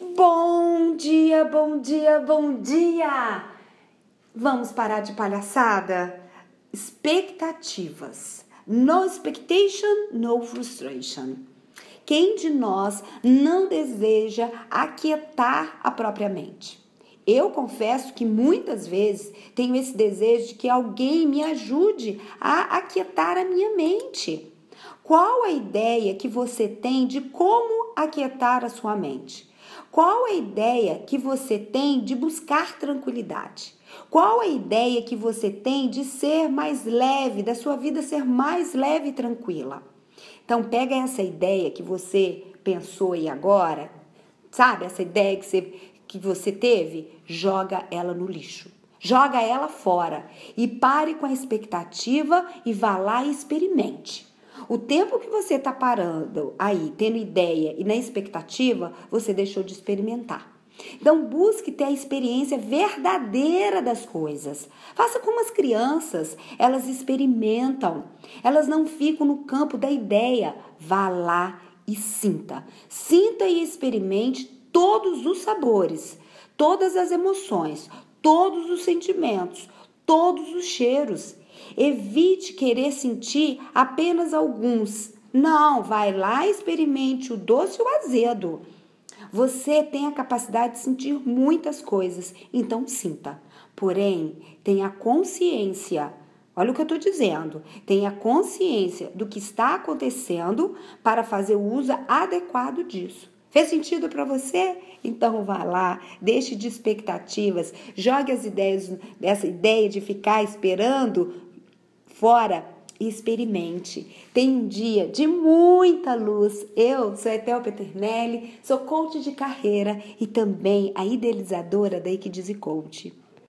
Bom dia, bom dia, bom dia! Vamos parar de palhaçada? Expectativas. No expectation, no frustration. Quem de nós não deseja aquietar a própria mente? Eu confesso que muitas vezes tenho esse desejo de que alguém me ajude a aquietar a minha mente. Qual a ideia que você tem de como aquietar a sua mente? Qual a ideia que você tem de buscar tranquilidade? Qual a ideia que você tem de ser mais leve, da sua vida ser mais leve e tranquila? Então pega essa ideia que você pensou aí agora, sabe? Essa ideia que você, que você teve, joga ela no lixo. Joga ela fora e pare com a expectativa e vá lá e experimente. O tempo que você está parando aí, tendo ideia e na expectativa, você deixou de experimentar. Então, busque ter a experiência verdadeira das coisas. Faça como as crianças, elas experimentam, elas não ficam no campo da ideia. Vá lá e sinta. Sinta e experimente todos os sabores, todas as emoções, todos os sentimentos, todos os cheiros. Evite querer sentir apenas alguns. Não, vai lá e experimente o doce e o azedo. Você tem a capacidade de sentir muitas coisas, então sinta. Porém, tenha consciência. Olha o que eu estou dizendo. Tenha consciência do que está acontecendo para fazer o uso adequado disso. Fez sentido para você? Então vá lá, deixe de expectativas, jogue as ideias, essa ideia de ficar esperando fora e experimente. Tem um dia de muita luz. Eu sou Etel Peternelli, sou coach de carreira e também a idealizadora da Equidize Coach.